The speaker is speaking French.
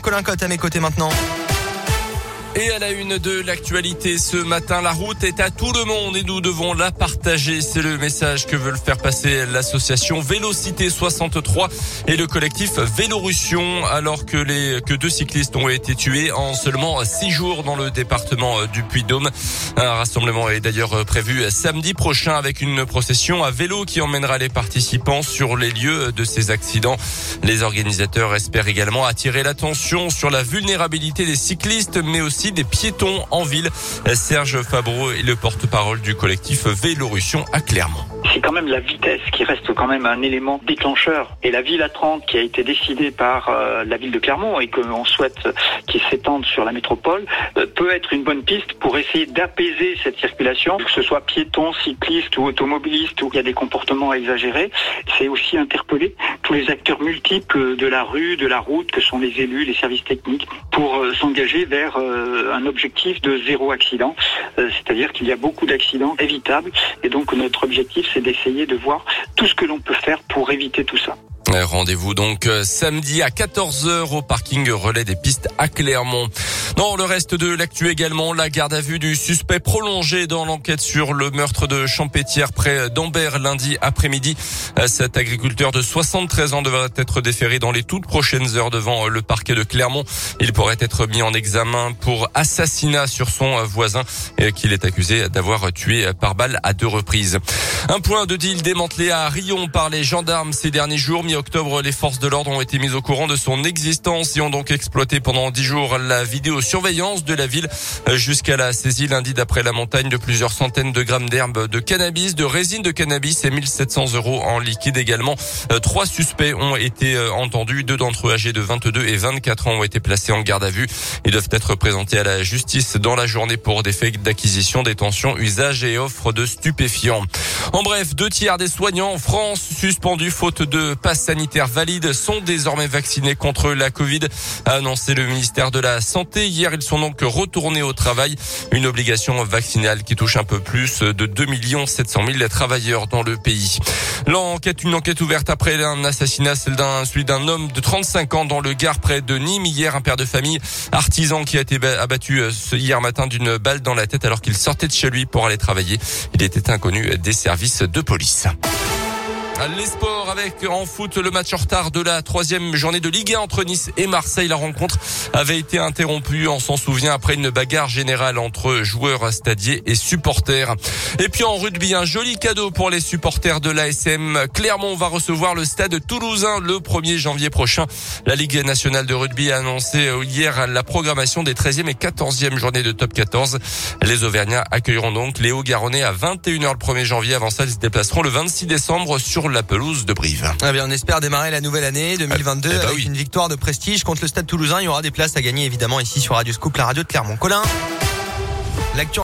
Colin Cotte à mes côtés maintenant. Et à la une de l'actualité ce matin, la route est à tout le monde et nous devons la partager. C'est le message que veulent faire passer l'association Vélocité 63 et le collectif Vélorussion alors que les, que deux cyclistes ont été tués en seulement six jours dans le département du Puy-Dôme. Un rassemblement est d'ailleurs prévu samedi prochain avec une procession à vélo qui emmènera les participants sur les lieux de ces accidents. Les organisateurs espèrent également attirer l'attention sur la vulnérabilité des cyclistes mais aussi des piétons en ville. Serge Fabreau est le porte-parole du collectif Vélorussion à Clermont c'est quand même la vitesse qui reste quand même un élément déclencheur. Et la ville à 30 qui a été décidée par euh, la ville de Clermont et qu'on souhaite qu'il s'étende sur la métropole euh, peut être une bonne piste pour essayer d'apaiser cette circulation, que ce soit piétons, cyclistes ou automobilistes où il y a des comportements exagérés. C'est aussi interpeller tous les acteurs multiples de la rue, de la route, que sont les élus, les services techniques, pour euh, s'engager vers un objectif de zéro accident. C'est-à-dire qu'il y a beaucoup d'accidents évitables et donc notre objectif c'est d'essayer de voir tout ce que l'on peut faire pour éviter tout ça. Rendez-vous donc euh, samedi à 14h au parking relais des pistes à Clermont. Dans le reste de l'actu également, la garde à vue du suspect prolongé dans l'enquête sur le meurtre de Champétière près d'Ambert lundi après-midi. Cet agriculteur de 73 ans devrait être déféré dans les toutes prochaines heures devant le parquet de Clermont. Il pourrait être mis en examen pour assassinat sur son voisin qu'il est accusé d'avoir tué par balle à deux reprises. Un point de deal démantelé à Rion par les gendarmes ces derniers jours octobre les forces de l'ordre ont été mises au courant de son existence et ont donc exploité pendant dix jours la vidéosurveillance de la ville jusqu'à la saisie lundi d'après la montagne de plusieurs centaines de grammes d'herbe de cannabis, de résine de cannabis et 1700 euros en liquide également. Euh, trois suspects ont été euh, entendus, deux d'entre eux âgés de 22 et 24 ans ont été placés en garde à vue et doivent être présentés à la justice dans la journée pour des faits d'acquisition, détention, usage et offre de stupéfiants. En bref, deux tiers des soignants en France suspendus faute de passe sanitaires valides sont désormais vaccinés contre la Covid, a annoncé le ministère de la Santé. Hier, ils sont donc retournés au travail. Une obligation vaccinale qui touche un peu plus de 2 700 000 travailleurs dans le pays. L'enquête, une enquête ouverte après un assassinat, celui d'un homme de 35 ans dans le Gard près de Nîmes. Hier, un père de famille artisan qui a été abattu euh, hier matin d'une balle dans la tête alors qu'il sortait de chez lui pour aller travailler. Il était inconnu des services de police. Les sports avec en foot le match en retard de la troisième journée de Ligue 1 entre Nice et Marseille. La rencontre avait été interrompue, on s'en souvient, après une bagarre générale entre joueurs stadiers et supporters. Et puis en rugby, un joli cadeau pour les supporters de l'ASM. Clermont va recevoir le stade toulousain le 1er janvier prochain. La Ligue nationale de rugby a annoncé hier la programmation des 13e et 14e journées de top 14. Les Auvergnats accueilleront donc Léo Garonnais à 21h le 1er janvier. Avant ça, ils se déplaceront le 26 décembre sur la pelouse de Brive. Eh bien, on espère démarrer la nouvelle année 2022 eh ben avec une victoire de prestige contre le Stade Toulousain. Il y aura des places à gagner évidemment ici sur Radio Scoop, la radio de Clermont. Colin,